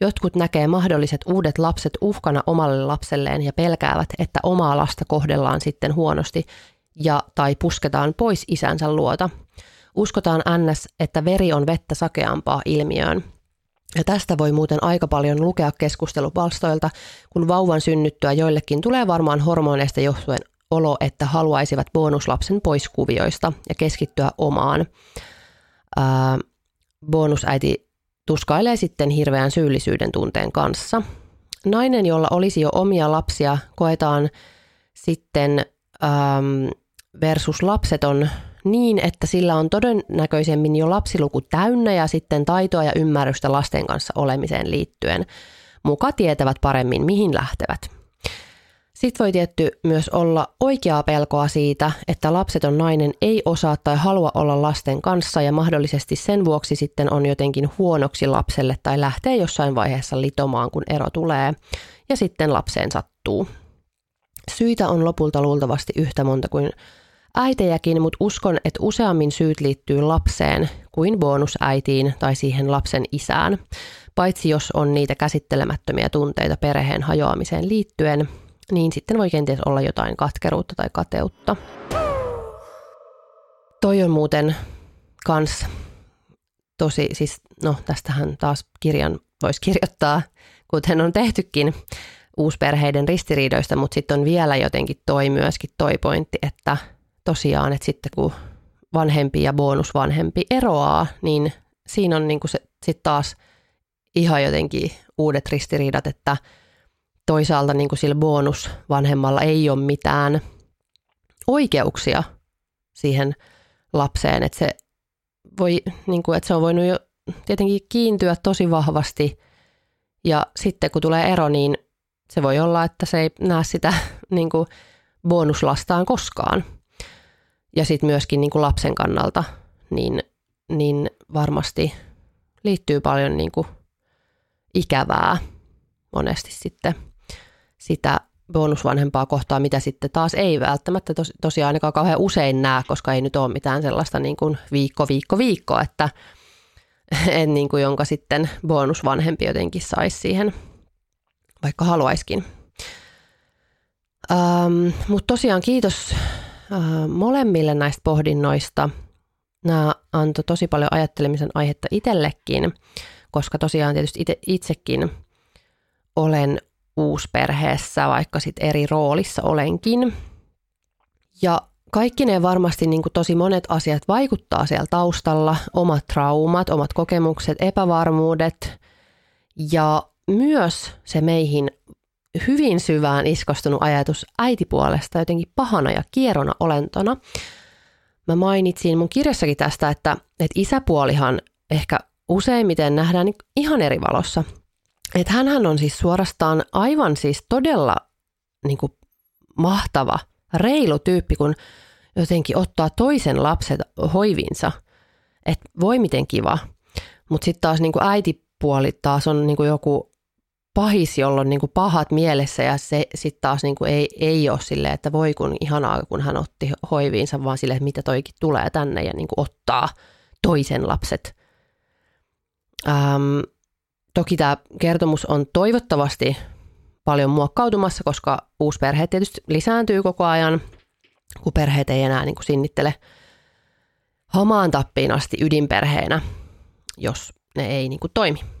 Jotkut näkee mahdolliset uudet lapset uhkana omalle lapselleen ja pelkäävät, että omaa lasta kohdellaan sitten huonosti ja tai pusketaan pois isänsä luota. Uskotaan ns, että veri on vettä sakeampaa ilmiöön. Ja tästä voi muuten aika paljon lukea keskustelupalstoilta, kun vauvan synnyttyä joillekin tulee varmaan hormoneista johtuen olo, että haluaisivat bonuslapsen pois kuvioista ja keskittyä omaan. Ää, bonusäiti tuskailee sitten hirveän syyllisyyden tunteen kanssa. Nainen, jolla olisi jo omia lapsia, koetaan sitten äm, versus lapseton niin, että sillä on todennäköisemmin jo lapsiluku täynnä ja sitten taitoa ja ymmärrystä lasten kanssa olemiseen liittyen. Muka tietävät paremmin, mihin lähtevät. Sitten voi tietty myös olla oikeaa pelkoa siitä, että lapseton nainen ei osaa tai halua olla lasten kanssa ja mahdollisesti sen vuoksi sitten on jotenkin huonoksi lapselle tai lähtee jossain vaiheessa litomaan, kun ero tulee ja sitten lapseen sattuu. Syitä on lopulta luultavasti yhtä monta kuin äitejäkin, mutta uskon, että useammin syyt liittyy lapseen kuin bonusäitiin tai siihen lapsen isään, paitsi jos on niitä käsittelemättömiä tunteita perheen hajoamiseen liittyen, niin sitten voi kenties olla jotain katkeruutta tai kateutta. Toi on muuten kans tosi, siis no tästähän taas kirjan voisi kirjoittaa, kuten on tehtykin uusperheiden ristiriidoista, mutta sitten on vielä jotenkin toi myöskin toi pointti, että – tosiaan, että sitten kun vanhempi ja bonusvanhempi eroaa, niin siinä on niin kuin se taas ihan jotenkin uudet ristiriidat, että toisaalta niin kuin sillä bonusvanhemmalla ei ole mitään oikeuksia siihen lapseen, että se, voi, niin kuin, että se on voinut jo tietenkin kiintyä tosi vahvasti. Ja sitten kun tulee ero, niin se voi olla, että se ei näe sitä niin kuin bonuslastaan koskaan – ja sitten myöskin niin kuin lapsen kannalta, niin, niin varmasti liittyy paljon niin kuin ikävää monesti sitten sitä bonusvanhempaa kohtaa, mitä sitten taas ei välttämättä tos, tosiaan ainakaan kauhean usein näe, koska ei nyt ole mitään sellaista niin kuin viikko, viikko, viikko, että en niin kuin, jonka sitten bonusvanhempi jotenkin saisi siihen, vaikka haluaiskin. Ähm, Mutta tosiaan kiitos molemmille näistä pohdinnoista. Nämä antoi tosi paljon ajattelemisen aihetta itsellekin, koska tosiaan tietysti itse, itsekin olen uusperheessä, vaikka sitten eri roolissa olenkin. Ja kaikki ne varmasti niin kuin tosi monet asiat vaikuttaa siellä taustalla, omat traumat, omat kokemukset, epävarmuudet ja myös se meihin hyvin syvään iskostunut ajatus äitipuolesta jotenkin pahana ja kierona olentona. Mä mainitsin mun kirjassakin tästä, että, että isäpuolihan ehkä useimmiten nähdään niin ihan eri valossa. Että hänhän on siis suorastaan aivan siis todella niin kuin mahtava, reilu tyyppi, kun jotenkin ottaa toisen lapset hoivinsa. Että voi miten kiva. Mutta sitten taas niin kuin äitipuoli taas on niin kuin joku pahis, jolla on niin kuin pahat mielessä ja se sitten taas niin kuin ei, ei ole silleen, että voi kun ihanaa, kun hän otti hoiviinsa, vaan silleen, että mitä toikin tulee tänne ja niin kuin ottaa toisen lapset. Ähm, toki tämä kertomus on toivottavasti paljon muokkautumassa, koska perhe tietysti lisääntyy koko ajan, kun perheet ei enää niin kuin sinnittele hamaan tappiin asti ydinperheenä, jos ne ei niin kuin toimi.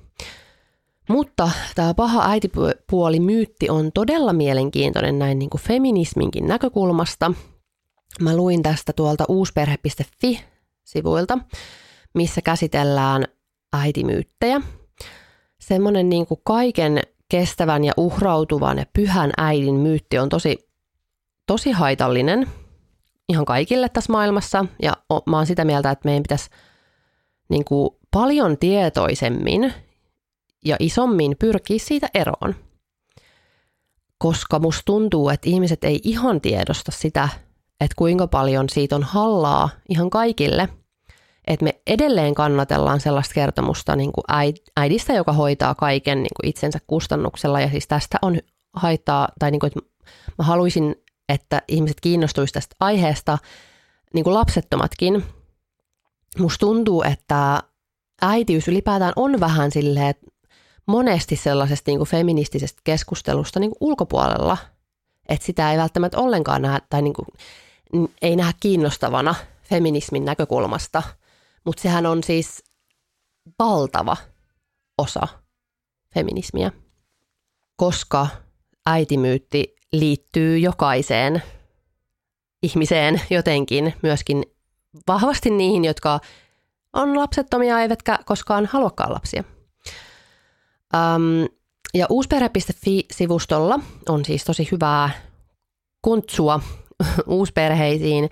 Mutta tämä paha äitipuoli myytti on todella mielenkiintoinen näin niin kuin feminisminkin näkökulmasta. Mä luin tästä tuolta uusperhe.fi-sivuilta, missä käsitellään äitimyyttejä. Semmoinen niin kuin kaiken kestävän ja uhrautuvan ja pyhän äidin myytti on tosi, tosi haitallinen ihan kaikille tässä maailmassa. Ja mä oon sitä mieltä, että meidän pitäisi niin kuin paljon tietoisemmin ja isommin pyrkiä siitä eroon. Koska musta tuntuu, että ihmiset ei ihan tiedosta sitä, että kuinka paljon siitä on hallaa ihan kaikille. Että me edelleen kannatellaan sellaista kertomusta niin kuin äidistä, joka hoitaa kaiken niin kuin itsensä kustannuksella. Ja siis tästä on haittaa, tai niin kuin, että mä haluaisin, että ihmiset kiinnostuisivat tästä aiheesta, niin kuin lapsettomatkin. Musta tuntuu, että äitiys ylipäätään on vähän silleen, että monesti sellaisesta niin kuin feministisestä keskustelusta niin kuin ulkopuolella, että sitä ei välttämättä ollenkaan näe tai niin kuin, ei nähdä kiinnostavana feminismin näkökulmasta, mutta sehän on siis valtava osa feminismiä, koska äitimyytti liittyy jokaiseen ihmiseen jotenkin, myöskin vahvasti niihin, jotka on lapsettomia eivätkä koskaan haluakaan lapsia. Um, ja uusperhe.fi-sivustolla on siis tosi hyvää kuntsua uusperheisiin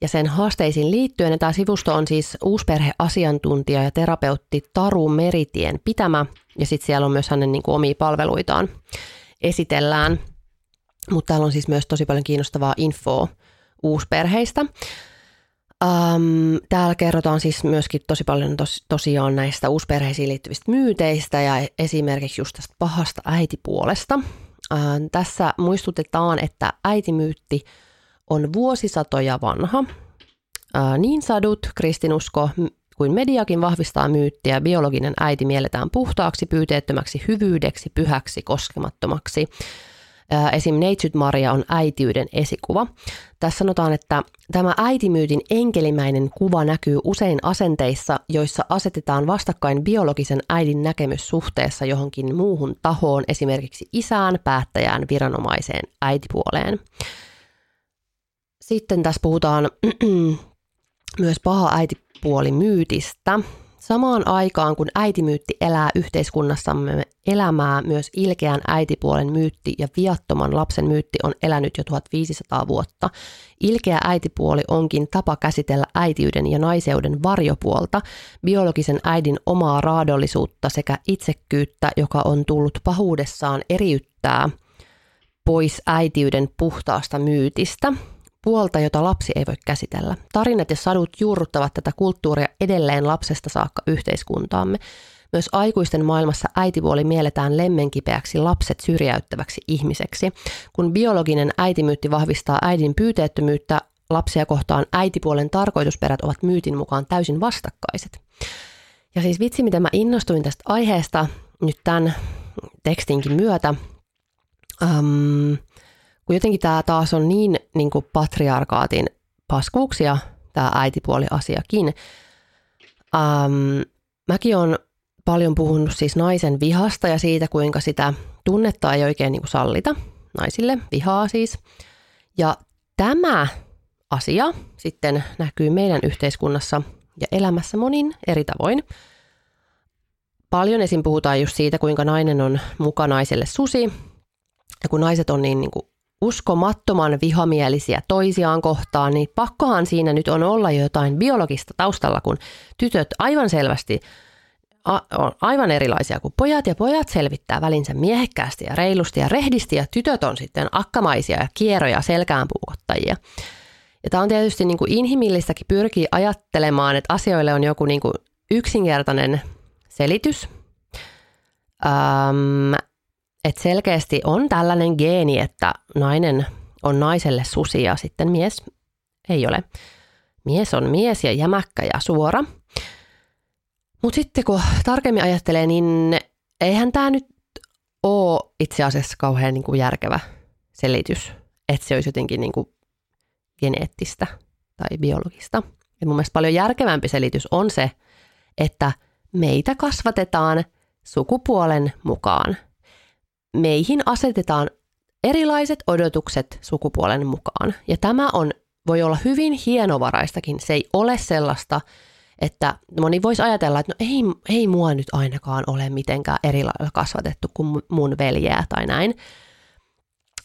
ja sen haasteisiin liittyen. Ja tämä sivusto on siis uusperheasiantuntija ja terapeutti Taru Meritien pitämä ja sitten siellä on myös hänen niin kuin, omia palveluitaan esitellään. Mutta täällä on siis myös tosi paljon kiinnostavaa infoa uusperheistä. Um, täällä kerrotaan siis myöskin tosi paljon tos, tosiaan näistä uusperheisiin liittyvistä myyteistä ja esimerkiksi just tästä pahasta äitipuolesta. Uh, tässä muistutetaan, että äitimyytti on vuosisatoja vanha. Uh, niin sadut, kristinusko kuin mediakin vahvistaa myyttiä. Biologinen äiti mielletään puhtaaksi, pyyteettömäksi, hyvyydeksi, pyhäksi, koskemattomaksi. Esim. Neitsyt Maria on äitiyden esikuva. Tässä sanotaan, että tämä äitimyytin enkelimäinen kuva näkyy usein asenteissa, joissa asetetaan vastakkain biologisen äidin näkemys suhteessa johonkin muuhun tahoon, esimerkiksi isään, päättäjään, viranomaiseen, äitipuoleen. Sitten tässä puhutaan myös paha äitipuoli myytistä. Samaan aikaan, kun äitimyytti elää yhteiskunnassamme elämää, myös ilkeän äitipuolen myytti ja viattoman lapsen myytti on elänyt jo 1500 vuotta. Ilkeä äitipuoli onkin tapa käsitellä äitiyden ja naiseuden varjopuolta, biologisen äidin omaa raadollisuutta sekä itsekkyyttä, joka on tullut pahuudessaan eriyttää pois äitiyden puhtaasta myytistä – puolta, jota lapsi ei voi käsitellä. Tarinat ja sadut juurruttavat tätä kulttuuria edelleen lapsesta saakka yhteiskuntaamme. Myös aikuisten maailmassa äitipuoli mielletään lemmenkipeäksi lapset syrjäyttäväksi ihmiseksi. Kun biologinen äitimyytti vahvistaa äidin pyyteettömyyttä, lapsia kohtaan äitipuolen tarkoitusperät ovat myytin mukaan täysin vastakkaiset. Ja siis vitsi, miten mä innostuin tästä aiheesta nyt tämän tekstinkin myötä. Um, kun jotenkin tämä taas on niin, niin kuin patriarkaatin paskuuksia, tämä äitipuoli-asiakin. Ähm, mäkin olen paljon puhunut siis naisen vihasta ja siitä, kuinka sitä tunnetta ei oikein niin kuin sallita naisille, vihaa siis. Ja tämä asia sitten näkyy meidän yhteiskunnassa ja elämässä monin eri tavoin. Paljon esim. puhutaan just siitä, kuinka nainen on muka naiselle susi. Ja kun naiset on niin, niin kuin uskomattoman vihamielisiä toisiaan kohtaan, niin pakkohan siinä nyt on olla jotain biologista taustalla, kun tytöt aivan selvästi on aivan erilaisia kuin pojat, ja pojat selvittää välinsä miehekkäästi ja reilusti ja rehdisti, ja tytöt on sitten akkamaisia ja kierroja selkäänpuukottajia. Ja tämä on tietysti niin kuin inhimillistäkin pyrkii ajattelemaan, että asioille on joku niin kuin yksinkertainen selitys. Öm, että selkeästi on tällainen geeni, että nainen on naiselle susi ja sitten mies ei ole. Mies on mies ja jämäkkä ja suora. Mutta sitten kun tarkemmin ajattelee, niin eihän tämä nyt ole itse asiassa kauhean niin kuin järkevä selitys, että se olisi jotenkin niin kuin geneettistä tai biologista. Ja mun mielestä paljon järkevämpi selitys on se, että meitä kasvatetaan sukupuolen mukaan. Meihin asetetaan erilaiset odotukset sukupuolen mukaan. Ja tämä on, voi olla hyvin hienovaraistakin. Se ei ole sellaista, että moni voisi ajatella, että no ei, ei mua nyt ainakaan ole mitenkään eri lailla kasvatettu kuin mun veljeä tai näin.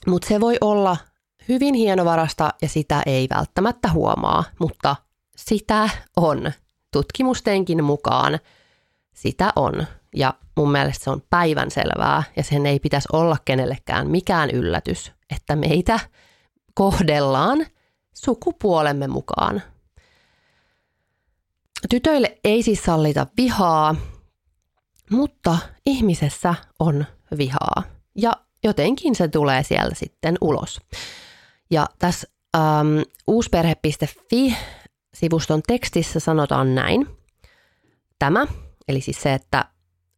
Mutta se voi olla hyvin hienovarasta ja sitä ei välttämättä huomaa, mutta sitä on. Tutkimustenkin mukaan sitä on. Ja mun mielestä se on päivän selvää ja sen ei pitäisi olla kenellekään mikään yllätys, että meitä kohdellaan sukupuolemme mukaan. Tytöille ei siis sallita vihaa, mutta ihmisessä on vihaa ja jotenkin se tulee sieltä sitten ulos. Ja tässä ähm, uusperhe.fi-sivuston tekstissä sanotaan näin. Tämä, eli siis se, että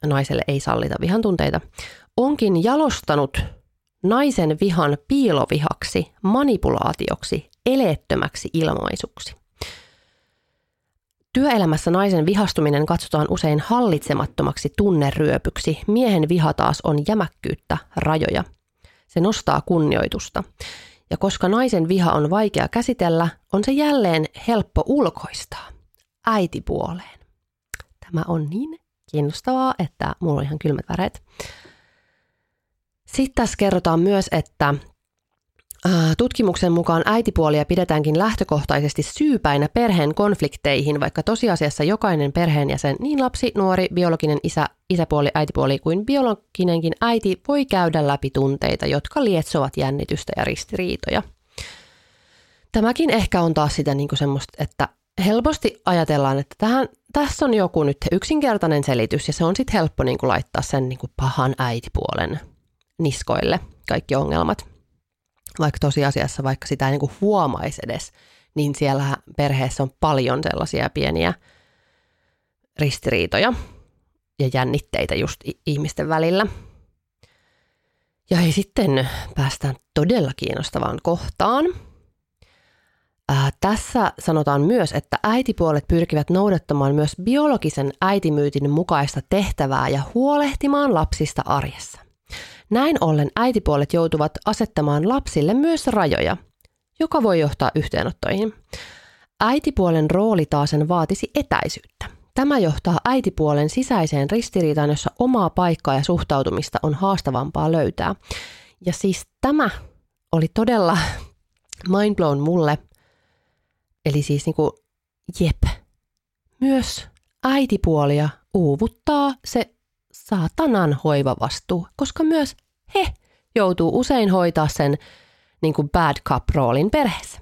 naiselle ei sallita vihan tunteita, onkin jalostanut naisen vihan piilovihaksi, manipulaatioksi, eleettömäksi ilmaisuksi. Työelämässä naisen vihastuminen katsotaan usein hallitsemattomaksi tunneryöpyksi. Miehen viha taas on jämäkkyyttä, rajoja. Se nostaa kunnioitusta. Ja koska naisen viha on vaikea käsitellä, on se jälleen helppo ulkoistaa äitipuoleen. Tämä on niin kiinnostavaa, että mulla on ihan kylmät väreet. Sitten tässä kerrotaan myös, että Tutkimuksen mukaan äitipuolia pidetäänkin lähtökohtaisesti syypäinä perheen konflikteihin, vaikka tosiasiassa jokainen perheenjäsen, niin lapsi, nuori, biologinen isä, isäpuoli, äitipuoli kuin biologinenkin äiti voi käydä läpi tunteita, jotka lietsovat jännitystä ja ristiriitoja. Tämäkin ehkä on taas sitä niin kuin semmoista, että helposti ajatellaan, että tähän, tässä on joku nyt yksinkertainen selitys ja se on sitten helppo niin kuin laittaa sen niin kuin pahan äitipuolen niskoille kaikki ongelmat vaikka tosiasiassa, vaikka sitä ei niin huomaisi edes, niin siellä perheessä on paljon sellaisia pieniä ristiriitoja ja jännitteitä just ihmisten välillä. Ja sitten päästään todella kiinnostavaan kohtaan. Ää, tässä sanotaan myös, että äitipuolet pyrkivät noudattamaan myös biologisen äitimyytin mukaista tehtävää ja huolehtimaan lapsista arjessa. Näin ollen äitipuolet joutuvat asettamaan lapsille myös rajoja, joka voi johtaa yhteenottoihin. Äitipuolen rooli taasen vaatisi etäisyyttä. Tämä johtaa äitipuolen sisäiseen ristiriitaan, jossa omaa paikkaa ja suhtautumista on haastavampaa löytää. Ja siis tämä oli todella mindblown mulle. Eli siis niinku, jep, myös äitipuolia uuvuttaa se saatanan hoivavastuu, koska myös he joutuu usein hoitaa sen niin kuin bad cup-roolin perheessä.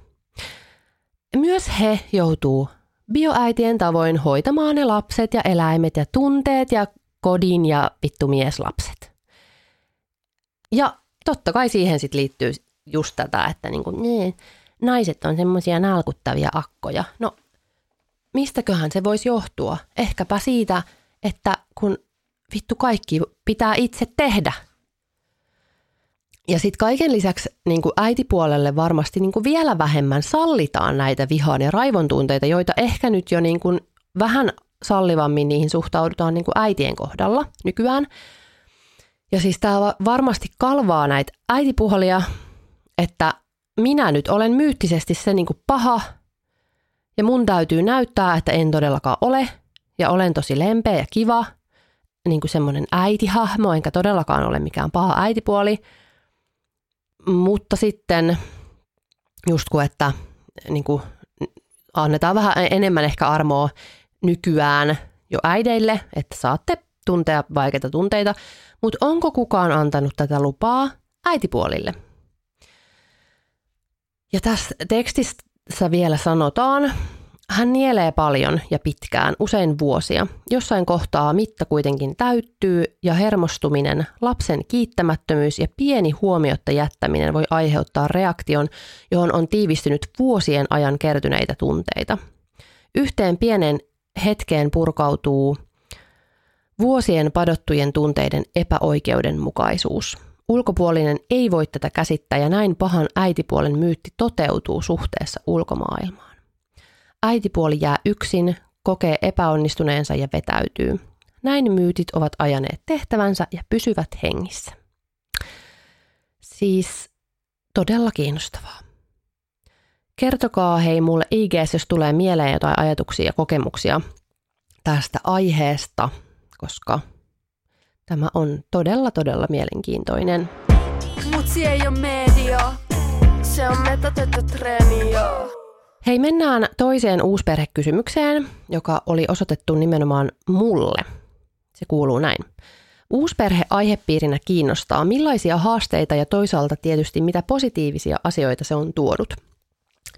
Myös he joutuu bioäitien tavoin hoitamaan ne lapset ja eläimet ja tunteet ja kodin ja vittu mieslapset. Ja totta kai siihen sitten liittyy just tätä, että niin kuin, naiset on semmoisia nalkuttavia akkoja. No, mistäköhän se voisi johtua? Ehkäpä siitä, että kun vittu kaikki pitää itse tehdä. Ja sitten kaiken lisäksi niin äitipuolelle varmasti niin vielä vähemmän sallitaan näitä vihan ja raivon tunteita, joita ehkä nyt jo niin vähän sallivammin niihin suhtaudutaan niin äitien kohdalla nykyään. Ja siis tämä varmasti kalvaa näitä äitipuolia, että minä nyt olen myyttisesti se niin kuin paha ja mun täytyy näyttää, että en todellakaan ole ja olen tosi lempeä ja kiva, niin kuin semmoinen äitihahmo, enkä todellakaan ole mikään paha äitipuoli. Mutta sitten just kun, että niin kuin annetaan vähän enemmän ehkä armoa nykyään jo äideille, että saatte tuntea vaikeita tunteita, mutta onko kukaan antanut tätä lupaa äitipuolille? Ja tässä tekstissä vielä sanotaan, hän nielee paljon ja pitkään, usein vuosia. Jossain kohtaa mitta kuitenkin täyttyy ja hermostuminen, lapsen kiittämättömyys ja pieni huomiotta jättäminen voi aiheuttaa reaktion, johon on tiivistynyt vuosien ajan kertyneitä tunteita. Yhteen pienen hetkeen purkautuu vuosien padottujen tunteiden epäoikeudenmukaisuus. Ulkopuolinen ei voi tätä käsittää ja näin pahan äitipuolen myytti toteutuu suhteessa ulkomaailmaan. Äitipuoli jää yksin, kokee epäonnistuneensa ja vetäytyy. Näin myytit ovat ajaneet tehtävänsä ja pysyvät hengissä. Siis todella kiinnostavaa. Kertokaa hei mulle IG, jos tulee mieleen jotain ajatuksia ja kokemuksia tästä aiheesta, koska tämä on todella todella mielenkiintoinen. Mutsi ei ole media, se on joo. Hei, mennään toiseen uusperhekysymykseen, joka oli osoitettu nimenomaan mulle. Se kuuluu näin. Uusperhe aihepiirinä kiinnostaa, millaisia haasteita ja toisaalta tietysti mitä positiivisia asioita se on tuonut.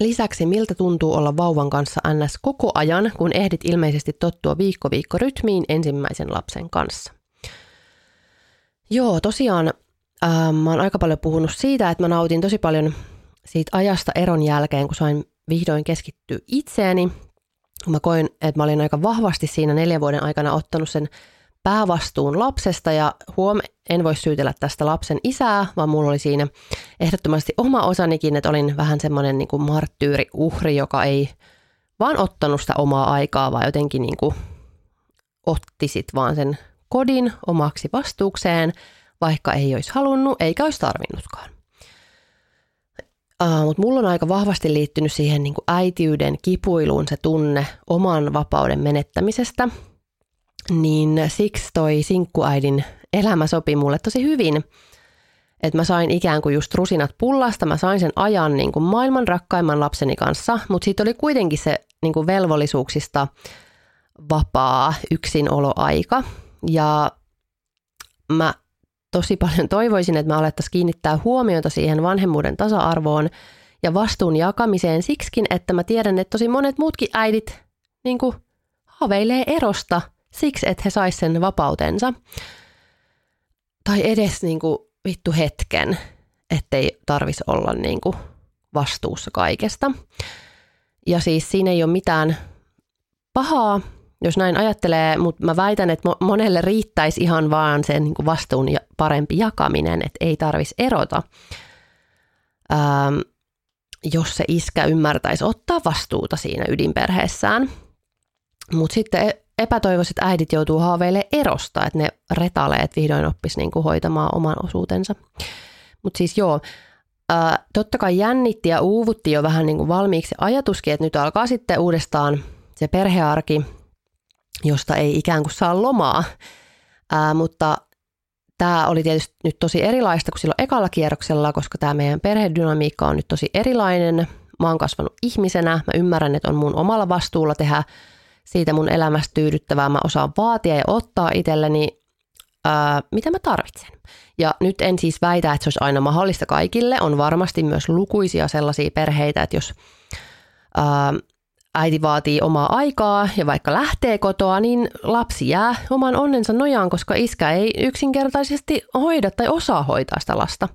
Lisäksi miltä tuntuu olla vauvan kanssa ns. koko ajan, kun ehdit ilmeisesti tottua viikko viikko rytmiin ensimmäisen lapsen kanssa. Joo, tosiaan äh, mä oon aika paljon puhunut siitä, että mä nautin tosi paljon siitä ajasta eron jälkeen, kun sain vihdoin keskittyä itseeni. Mä koin, että mä olin aika vahvasti siinä neljän vuoden aikana ottanut sen päävastuun lapsesta ja huom, en voi syytellä tästä lapsen isää, vaan mulla oli siinä ehdottomasti oma osanikin, että olin vähän semmoinen niin kuin marttyyri, uhri, joka ei vaan ottanut sitä omaa aikaa, vaan jotenkin niin kuin otti sit vaan sen kodin omaksi vastuukseen, vaikka ei olisi halunnut eikä olisi tarvinnutkaan. Uh, Mutta mulla on aika vahvasti liittynyt siihen niin kuin äitiyden kipuiluun se tunne oman vapauden menettämisestä. Niin siksi toi sinkkuäidin elämä sopi mulle tosi hyvin. Että mä sain ikään kuin just rusinat pullasta, mä sain sen ajan niin kuin maailman rakkaimman lapseni kanssa, mutta siitä oli kuitenkin se niin kuin velvollisuuksista vapaa yksinoloaika. Ja mä tosi paljon toivoisin, että me alettaisiin kiinnittää huomiota siihen vanhemmuuden tasa-arvoon ja vastuun jakamiseen siksikin, että mä tiedän, että tosi monet muutkin äidit niin kuin, haaveilee erosta siksi, että he sais sen vapautensa. Tai edes niin kuin, vittu hetken, ettei tarvis olla niin kuin, vastuussa kaikesta. Ja siis siinä ei ole mitään pahaa, jos näin ajattelee, mutta mä väitän, että monelle riittäisi ihan vaan sen niin vastuun ja parempi jakaminen, että ei tarvitsisi erota, jos se iskä ymmärtäisi ottaa vastuuta siinä ydinperheessään. Mutta sitten e-, epätoivoiset äidit joutuu haaveilemaan erosta, että ne retaleet vihdoin oppisi niin kuin hoitamaan oman osuutensa. Mutta siis joo, äh, totta kai jännitti ja uuvutti jo vähän niin kuin valmiiksi ajatuskin, että nyt alkaa sitten uudestaan se perhearki, josta ei ikään kuin saa lomaa. Ää, mutta tämä oli tietysti nyt tosi erilaista kuin silloin ekalla kierroksella, koska tämä meidän perhedynamiikka on nyt tosi erilainen. Mä oon kasvanut ihmisenä, mä ymmärrän, että on mun omalla vastuulla tehdä siitä mun elämästä tyydyttävää. Mä osaan vaatia ja ottaa itselleni, ää, mitä mä tarvitsen. Ja nyt en siis väitä, että se olisi aina mahdollista kaikille. On varmasti myös lukuisia sellaisia perheitä, että jos ää, äiti vaatii omaa aikaa ja vaikka lähtee kotoa, niin lapsi jää oman onnensa nojaan, koska iskä ei yksinkertaisesti hoida tai osaa hoitaa sitä lasta.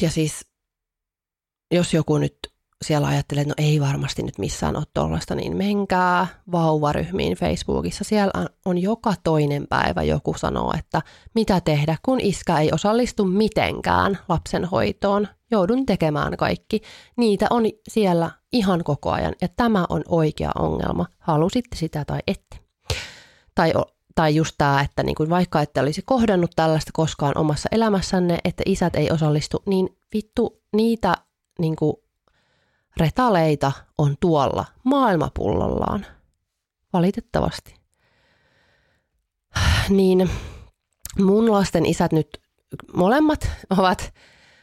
Ja siis, jos joku nyt siellä ajattelee, että no ei varmasti nyt missään ole tuollaista, niin menkää vauvaryhmiin Facebookissa. Siellä on joka toinen päivä joku sanoo, että mitä tehdä, kun iskä ei osallistu mitenkään lapsen hoitoon. Joudun tekemään kaikki. Niitä on siellä ihan koko ajan ja tämä on oikea ongelma, halusitte sitä tai ette. Tai tai just tämä, että niin kuin vaikka ette olisi kohdannut tällaista koskaan omassa elämässänne, että isät ei osallistu, niin vittu niitä niin kuin retaleita on tuolla maailmapullollaan. Valitettavasti. Niin mun lasten isät nyt molemmat ovat,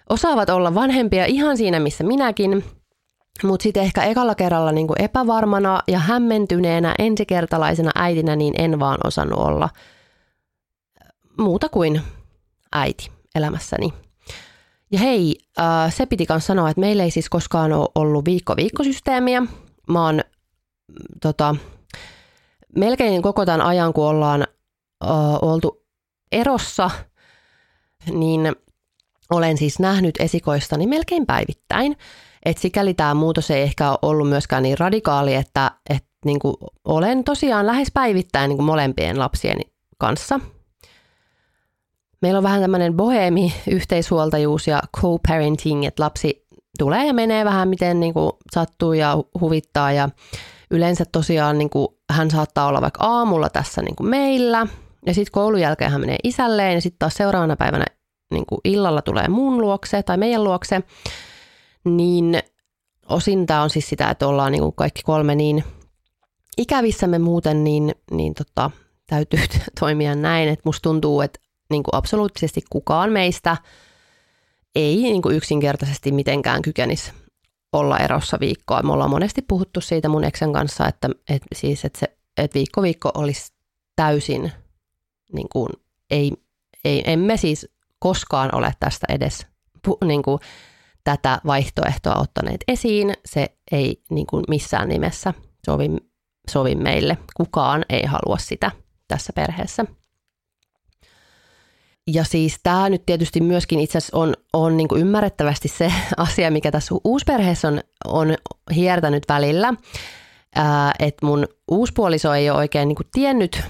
osaavat olla vanhempia ihan siinä, missä minäkin, mutta sitten ehkä ekalla kerralla niin kuin epävarmana ja hämmentyneenä ensikertalaisena äitinä, niin en vaan osannut olla muuta kuin äiti elämässäni. Ja hei, äh, se piti myös sanoa, että meillä ei siis koskaan ole ollut viikko-viikkosysteemiä. Mä oon tota, melkein koko tämän ajan, kun ollaan äh, oltu erossa, niin olen siis nähnyt esikoistani melkein päivittäin. Et sikäli tämä muutos ei ehkä ole ollut myöskään niin radikaali, että, että niin kuin olen tosiaan lähes päivittäin niin kuin molempien lapsien kanssa. Meillä on vähän tämmöinen bohemi, yhteishuoltajuus ja co-parenting, että lapsi tulee ja menee vähän miten niin kuin sattuu ja huvittaa. Ja yleensä tosiaan niin kuin hän saattaa olla vaikka aamulla tässä niin kuin meillä. Ja sitten koulun jälkeen hän menee isälleen ja sitten taas seuraavana päivänä niin kuin illalla tulee mun luokse tai meidän luokse niin osin tämä on siis sitä, että ollaan niin kaikki kolme niin ikävissämme muuten, niin, niin tota, täytyy toimia näin, että musta tuntuu, että niin kuin absoluuttisesti kukaan meistä ei niin kuin yksinkertaisesti mitenkään kykenisi olla erossa viikkoa. Me ollaan monesti puhuttu siitä mun eksen kanssa, että, että, siis, että, se, että viikko viikko olisi täysin, niin kuin, ei, ei, emme siis koskaan ole tästä edes niin kuin, tätä vaihtoehtoa ottaneet esiin. Se ei niin kuin missään nimessä sovi, sovi meille. Kukaan ei halua sitä tässä perheessä. Ja siis tämä nyt tietysti myöskin itse asiassa on, on niin kuin ymmärrettävästi se asia, mikä tässä uusperheessä on, on hiertänyt välillä. Että mun uuspuoliso ei ole oikein niin kuin tiennyt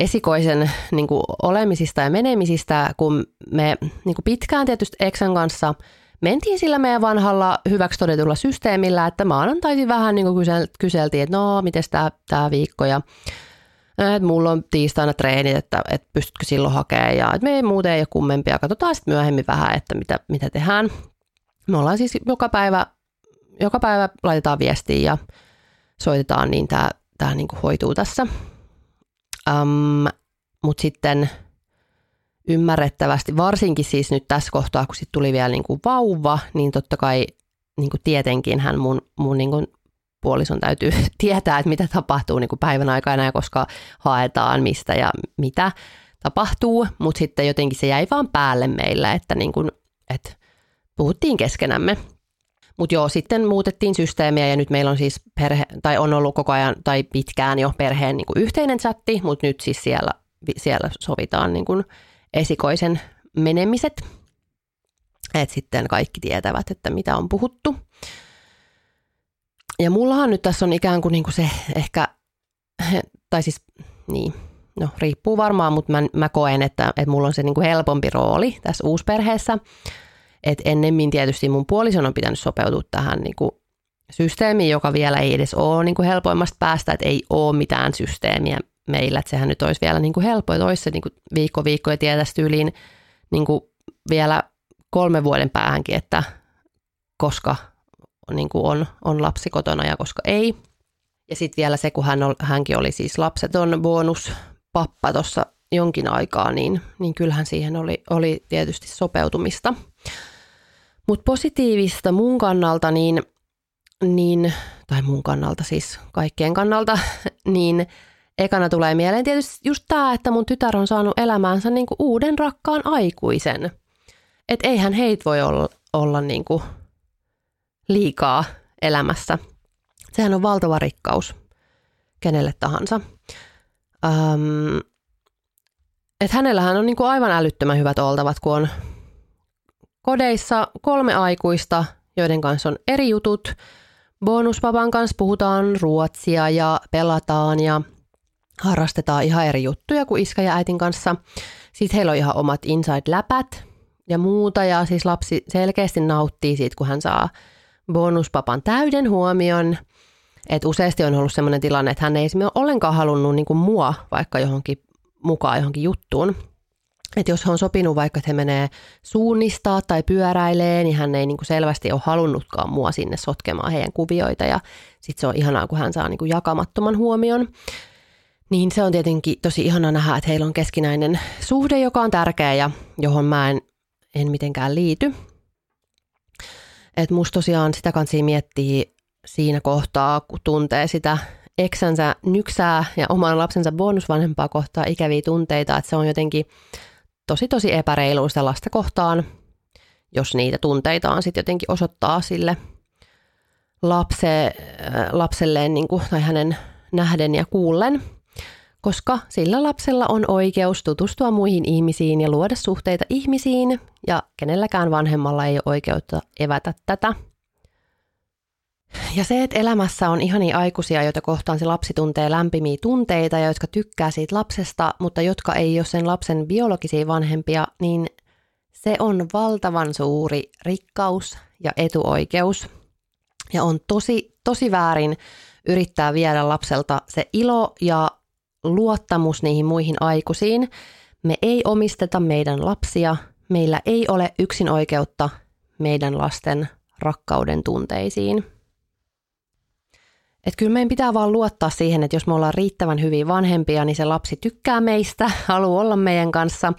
esikoisen niin kuin olemisista ja menemisistä, kun me niin kuin pitkään tietysti Exan kanssa mentiin sillä meidän vanhalla hyväksi todetulla systeemillä, että maanantaisin vähän niin kuin kyseltiin, että no, miten tämä viikko ja että mulla on tiistaina treenit, että, että pystytkö silloin hakemaan ja että me ei muuten ole kummempia. Katsotaan sitten myöhemmin vähän, että mitä, mitä tehdään. Me ollaan siis joka päivä, joka päivä laitetaan viestiä ja soitetaan, niin tämä, tämä niin kuin hoituu tässä. Um, Mutta sitten ymmärrettävästi, varsinkin siis nyt tässä kohtaa, kun sitten tuli vielä niin kuin vauva, niin totta kai niin kuin tietenkin hän mun, mun niin kuin puolison täytyy tietää, että mitä tapahtuu niin kuin päivän aikana ja koska haetaan mistä ja mitä tapahtuu, mutta sitten jotenkin se jäi vaan päälle meillä, että, niin kuin, että puhuttiin keskenämme. Mutta joo, sitten muutettiin systeemiä ja nyt meillä on siis perhe, tai on ollut koko ajan tai pitkään jo perheen niin kuin yhteinen chatti, mutta nyt siis siellä, siellä sovitaan niin kuin esikoisen menemiset. Että sitten kaikki tietävät, että mitä on puhuttu. Ja mullahan nyt tässä on ikään kuin, niin kuin se ehkä, tai siis niin, no riippuu varmaan, mutta mä, mä koen, että, että mulla on se niin kuin helpompi rooli tässä uusperheessä. Että ennemmin tietysti mun puolison on pitänyt sopeutua tähän niin kuin systeemiin, joka vielä ei edes ole niin kuin helpoimmasta päästä, että ei ole mitään systeemiä meillä, että sehän nyt olisi vielä niin kuin helppo, että olisi se niin kuin viikko viikko ja tietäisi tyyliin niin kuin vielä kolme vuoden päähänkin, että koska niin kuin on, on lapsi kotona ja koska ei. Ja sitten vielä se, kun hän ol, hänkin oli siis lapseton bonus pappa tuossa jonkin aikaa, niin, niin kyllähän siihen oli, oli tietysti sopeutumista. Mutta positiivista mun kannalta, niin, niin, tai mun kannalta siis kaikkien kannalta, niin ekana tulee mieleen tietysti just tämä, että mun tytär on saanut elämäänsä niinku uuden rakkaan aikuisen. Että eihän heit voi olla, olla niinku liikaa elämässä. Sehän on valtava rikkaus kenelle tahansa. Ähm, et hänellähän on niinku aivan älyttömän hyvät oltavat, kun on kodeissa kolme aikuista, joiden kanssa on eri jutut. Bonuspapan kanssa puhutaan ruotsia ja pelataan ja harrastetaan ihan eri juttuja kuin iskä ja äitin kanssa. Sitten heillä on ihan omat inside-läpät ja muuta ja siis lapsi selkeästi nauttii siitä, kun hän saa bonuspapan täyden huomion. Et useasti on ollut sellainen tilanne, että hän ei esimerkiksi ole ollenkaan halunnut niin kuin mua vaikka johonkin mukaan johonkin juttuun. Että jos hän on sopinut vaikka, että he menee suunnistaa tai pyöräilee, niin hän ei niin kuin selvästi ole halunnutkaan mua sinne sotkemaan heidän kuvioita. Ja sitten se on ihanaa, kun hän saa niin kuin jakamattoman huomion. Niin se on tietenkin tosi ihana nähdä, että heillä on keskinäinen suhde, joka on tärkeä ja johon mä en, en mitenkään liity. Että musta tosiaan sitä kanssa miettii siinä kohtaa, kun tuntee sitä eksänsä nyksää ja oman lapsensa bonusvanhempaa kohtaa ikäviä tunteita, että se on jotenkin tosi tosi epäreiluista lasta kohtaan, jos niitä tunteita on sitten jotenkin osoittaa sille lapse, äh, lapselleen niin kuin, tai hänen nähden ja kuullen, koska sillä lapsella on oikeus tutustua muihin ihmisiin ja luoda suhteita ihmisiin, ja kenelläkään vanhemmalla ei ole oikeutta evätä tätä – ja se, että elämässä on ihania aikuisia, joita kohtaan se lapsi tuntee lämpimiä tunteita ja jotka tykkää siitä lapsesta, mutta jotka ei ole sen lapsen biologisia vanhempia, niin se on valtavan suuri rikkaus ja etuoikeus. Ja on tosi, tosi väärin yrittää viedä lapselta se ilo ja luottamus niihin muihin aikuisiin. Me ei omisteta meidän lapsia, meillä ei ole yksin oikeutta meidän lasten rakkauden tunteisiin. Että kyllä meidän pitää vaan luottaa siihen, että jos me ollaan riittävän hyviä vanhempia, niin se lapsi tykkää meistä, haluaa olla meidän kanssa.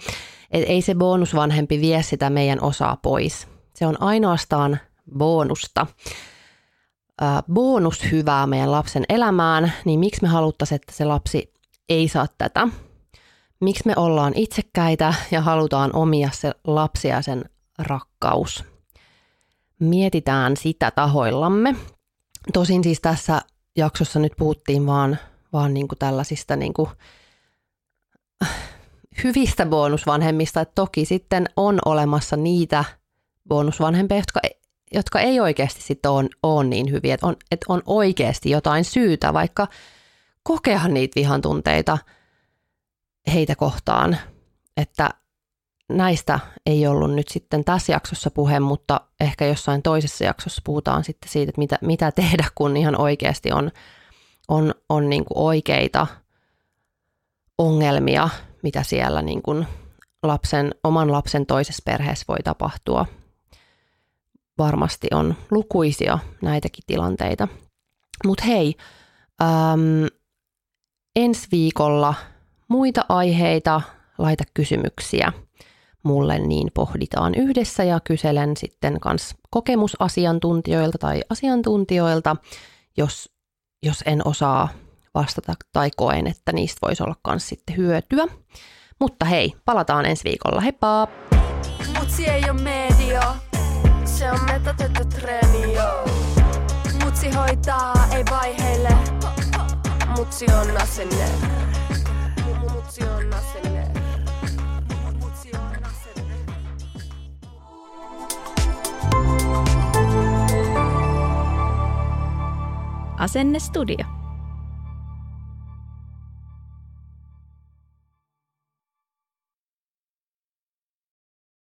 Että ei se bonusvanhempi vie sitä meidän osaa pois. Se on ainoastaan bonusta. Äh, bonus hyvää meidän lapsen elämään, niin miksi me haluttaisiin, että se lapsi ei saa tätä? Miksi me ollaan itsekkäitä ja halutaan omia se lapsi ja sen rakkaus? Mietitään sitä tahoillamme. Tosin siis tässä jaksossa nyt puhuttiin vaan, vaan niin kuin tällaisista niin kuin hyvistä bonusvanhemmista, että toki sitten on olemassa niitä bonusvanhempia, jotka, jotka ei oikeasti sitten ole, ole niin hyviä, että on, että on oikeasti jotain syytä vaikka kokea niitä vihan tunteita heitä kohtaan, että näistä ei ollut nyt sitten tässä jaksossa puhe, mutta ehkä jossain toisessa jaksossa puhutaan sitten siitä, että mitä, mitä tehdä, kun ihan oikeasti on, on, on niin kuin oikeita ongelmia, mitä siellä niin kuin lapsen, oman lapsen toisessa perheessä voi tapahtua. Varmasti on lukuisia näitäkin tilanteita. Mutta hei, äm, ensi viikolla muita aiheita, laita kysymyksiä – mulle, niin pohditaan yhdessä ja kyselen sitten kans kokemusasiantuntijoilta tai asiantuntijoilta, jos, jos en osaa vastata tai koen, että niistä voisi olla kans sitten hyötyä. Mutta hei, palataan ensi viikolla. Heippa! Mutsi ei ole media, se on metatettu treeni, Mutsi hoitaa, ei vaiheille, mutsi on asenne. Mutsi on asenne. Asennestudio.